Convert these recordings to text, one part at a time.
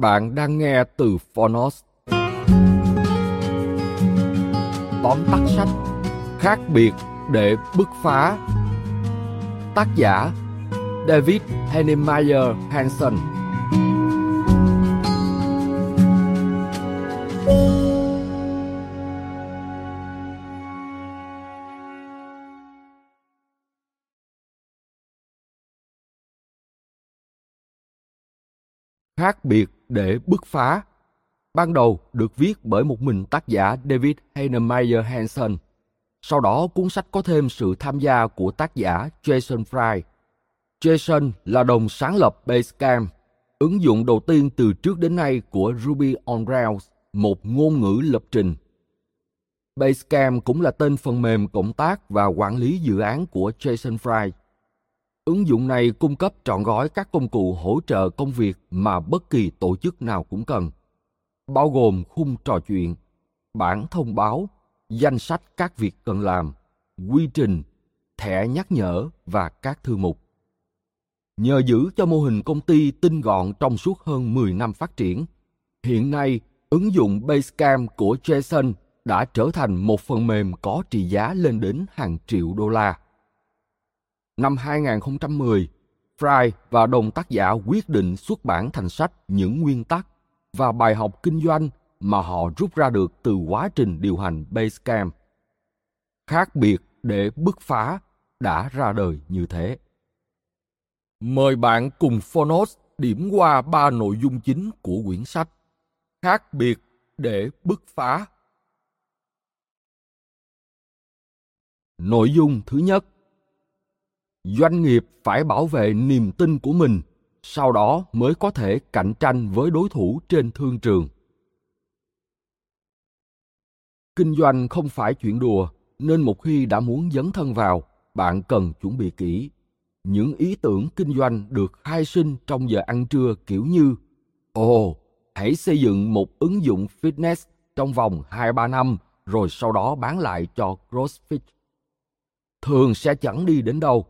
Bạn đang nghe từ Phonos. Tóm tắt sách Khác biệt để bứt phá Tác giả David Hennemeyer Hansen Khác biệt để bứt phá. Ban đầu được viết bởi một mình tác giả David Heinemeier Hansen. Sau đó cuốn sách có thêm sự tham gia của tác giả Jason Fry. Jason là đồng sáng lập Basecamp, ứng dụng đầu tiên từ trước đến nay của Ruby on Rails, một ngôn ngữ lập trình. Basecamp cũng là tên phần mềm cộng tác và quản lý dự án của Jason Fry. Ứng dụng này cung cấp trọn gói các công cụ hỗ trợ công việc mà bất kỳ tổ chức nào cũng cần, bao gồm khung trò chuyện, bản thông báo, danh sách các việc cần làm, quy trình, thẻ nhắc nhở và các thư mục. Nhờ giữ cho mô hình công ty tinh gọn trong suốt hơn 10 năm phát triển, hiện nay ứng dụng Basecamp của Jason đã trở thành một phần mềm có trị giá lên đến hàng triệu đô la. Năm 2010, Fry và đồng tác giả quyết định xuất bản thành sách những nguyên tắc và bài học kinh doanh mà họ rút ra được từ quá trình điều hành Basecamp. Khác biệt để bứt phá đã ra đời như thế. Mời bạn cùng Phonos điểm qua ba nội dung chính của quyển sách. Khác biệt để bứt phá. Nội dung thứ nhất doanh nghiệp phải bảo vệ niềm tin của mình sau đó mới có thể cạnh tranh với đối thủ trên thương trường. Kinh doanh không phải chuyện đùa nên một khi đã muốn dấn thân vào bạn cần chuẩn bị kỹ. Những ý tưởng kinh doanh được khai sinh trong giờ ăn trưa kiểu như ồ oh, hãy xây dựng một ứng dụng fitness trong vòng 2-3 năm rồi sau đó bán lại cho CrossFit. Thường sẽ chẳng đi đến đâu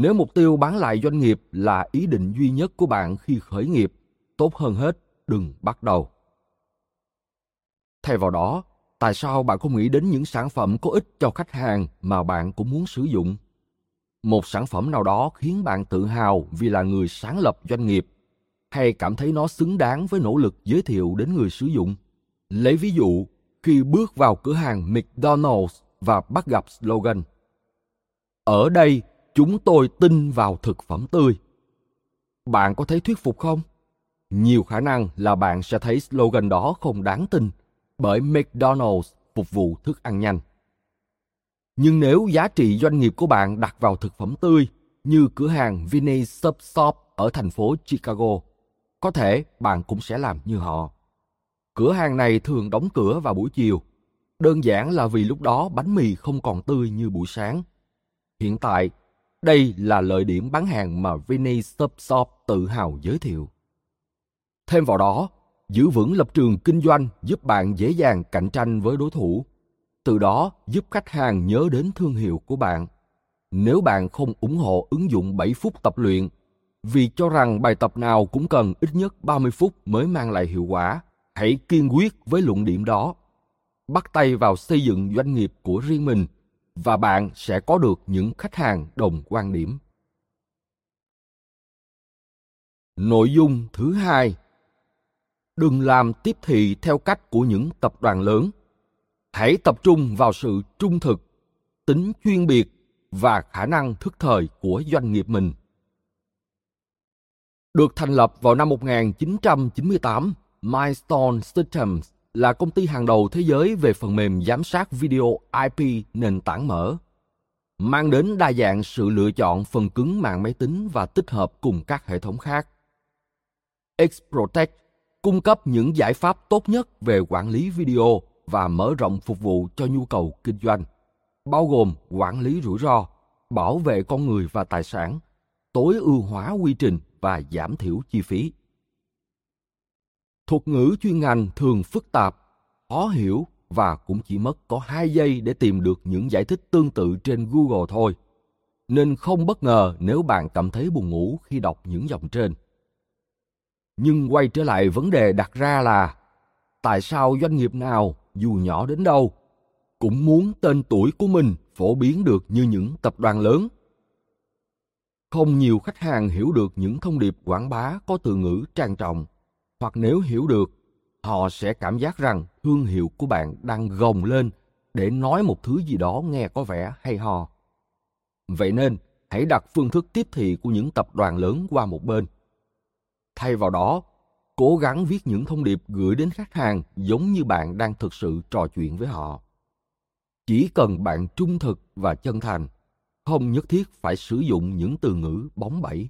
nếu mục tiêu bán lại doanh nghiệp là ý định duy nhất của bạn khi khởi nghiệp, tốt hơn hết đừng bắt đầu. Thay vào đó, tại sao bạn không nghĩ đến những sản phẩm có ích cho khách hàng mà bạn cũng muốn sử dụng? Một sản phẩm nào đó khiến bạn tự hào vì là người sáng lập doanh nghiệp hay cảm thấy nó xứng đáng với nỗ lực giới thiệu đến người sử dụng. Lấy ví dụ, khi bước vào cửa hàng McDonald's và bắt gặp slogan Ở đây chúng tôi tin vào thực phẩm tươi bạn có thấy thuyết phục không nhiều khả năng là bạn sẽ thấy slogan đó không đáng tin bởi mcdonald's phục vụ thức ăn nhanh nhưng nếu giá trị doanh nghiệp của bạn đặt vào thực phẩm tươi như cửa hàng Vinny Sub Shop ở thành phố Chicago, có thể bạn cũng sẽ làm như họ. Cửa hàng này thường đóng cửa vào buổi chiều, đơn giản là vì lúc đó bánh mì không còn tươi như buổi sáng. Hiện tại, đây là lợi điểm bán hàng mà Vinny Stop Shop tự hào giới thiệu. Thêm vào đó, giữ vững lập trường kinh doanh giúp bạn dễ dàng cạnh tranh với đối thủ. Từ đó giúp khách hàng nhớ đến thương hiệu của bạn. Nếu bạn không ủng hộ ứng dụng 7 phút tập luyện, Vì cho rằng bài tập nào cũng cần ít nhất 30 phút mới mang lại hiệu quả, hãy kiên quyết với luận điểm đó. Bắt tay vào xây dựng doanh nghiệp của riêng mình và bạn sẽ có được những khách hàng đồng quan điểm. Nội dung thứ hai Đừng làm tiếp thị theo cách của những tập đoàn lớn. Hãy tập trung vào sự trung thực, tính chuyên biệt và khả năng thức thời của doanh nghiệp mình. Được thành lập vào năm 1998, Milestone Systems là công ty hàng đầu thế giới về phần mềm giám sát video IP nền tảng mở, mang đến đa dạng sự lựa chọn phần cứng mạng máy tính và tích hợp cùng các hệ thống khác. Xprotect cung cấp những giải pháp tốt nhất về quản lý video và mở rộng phục vụ cho nhu cầu kinh doanh, bao gồm quản lý rủi ro, bảo vệ con người và tài sản, tối ưu hóa quy trình và giảm thiểu chi phí. Thuật ngữ chuyên ngành thường phức tạp, khó hiểu và cũng chỉ mất có 2 giây để tìm được những giải thích tương tự trên Google thôi. Nên không bất ngờ nếu bạn cảm thấy buồn ngủ khi đọc những dòng trên. Nhưng quay trở lại vấn đề đặt ra là tại sao doanh nghiệp nào dù nhỏ đến đâu cũng muốn tên tuổi của mình phổ biến được như những tập đoàn lớn không nhiều khách hàng hiểu được những thông điệp quảng bá có từ ngữ trang trọng hoặc nếu hiểu được, họ sẽ cảm giác rằng thương hiệu của bạn đang gồng lên để nói một thứ gì đó nghe có vẻ hay ho. Vậy nên, hãy đặt phương thức tiếp thị của những tập đoàn lớn qua một bên. Thay vào đó, cố gắng viết những thông điệp gửi đến khách hàng giống như bạn đang thực sự trò chuyện với họ. Chỉ cần bạn trung thực và chân thành, không nhất thiết phải sử dụng những từ ngữ bóng bẩy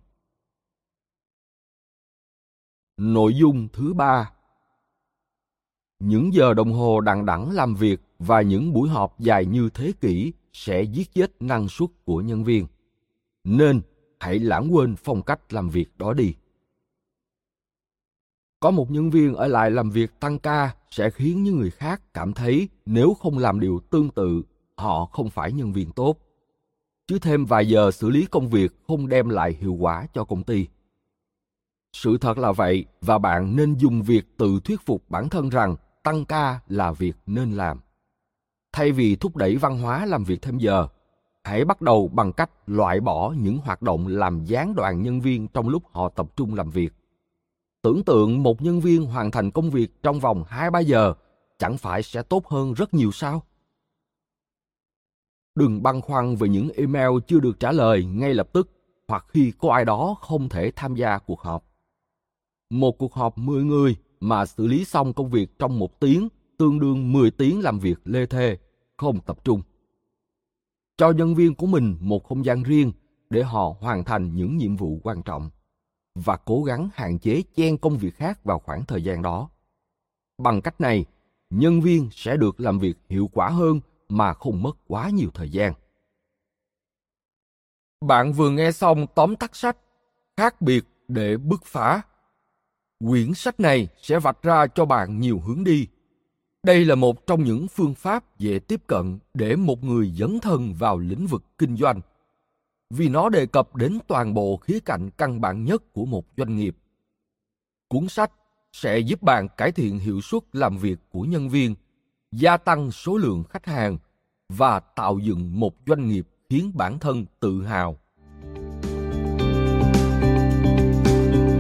nội dung thứ ba. Những giờ đồng hồ đằng đẵng làm việc và những buổi họp dài như thế kỷ sẽ giết chết năng suất của nhân viên. Nên hãy lãng quên phong cách làm việc đó đi. Có một nhân viên ở lại làm việc tăng ca sẽ khiến những người khác cảm thấy nếu không làm điều tương tự, họ không phải nhân viên tốt. Chứ thêm vài giờ xử lý công việc không đem lại hiệu quả cho công ty sự thật là vậy, và bạn nên dùng việc tự thuyết phục bản thân rằng tăng ca là việc nên làm thay vì thúc đẩy văn hóa làm việc thêm giờ, hãy bắt đầu bằng cách loại bỏ những hoạt động làm gián đoạn nhân viên trong lúc họ tập trung làm việc tưởng tượng một nhân viên hoàn thành công việc trong vòng 2-3 giờ, chẳng phải sẽ tốt hơn rất nhiều sao? Đừng băn khoăn về những email chưa được trả lời ngay lập tức, hoặc khi có ai đó không thể tham gia cuộc họp. Một cuộc họp 10 người mà xử lý xong công việc trong một tiếng tương đương 10 tiếng làm việc lê thê, không tập trung. Cho nhân viên của mình một không gian riêng để họ hoàn thành những nhiệm vụ quan trọng và cố gắng hạn chế chen công việc khác vào khoảng thời gian đó. Bằng cách này, nhân viên sẽ được làm việc hiệu quả hơn mà không mất quá nhiều thời gian. Bạn vừa nghe xong tóm tắt sách Khác biệt để bứt phá. Quyển sách này sẽ vạch ra cho bạn nhiều hướng đi. Đây là một trong những phương pháp dễ tiếp cận để một người dấn thân vào lĩnh vực kinh doanh vì nó đề cập đến toàn bộ khía cạnh căn bản nhất của một doanh nghiệp. Cuốn sách sẽ giúp bạn cải thiện hiệu suất làm việc của nhân viên, gia tăng số lượng khách hàng và tạo dựng một doanh nghiệp khiến bản thân tự hào.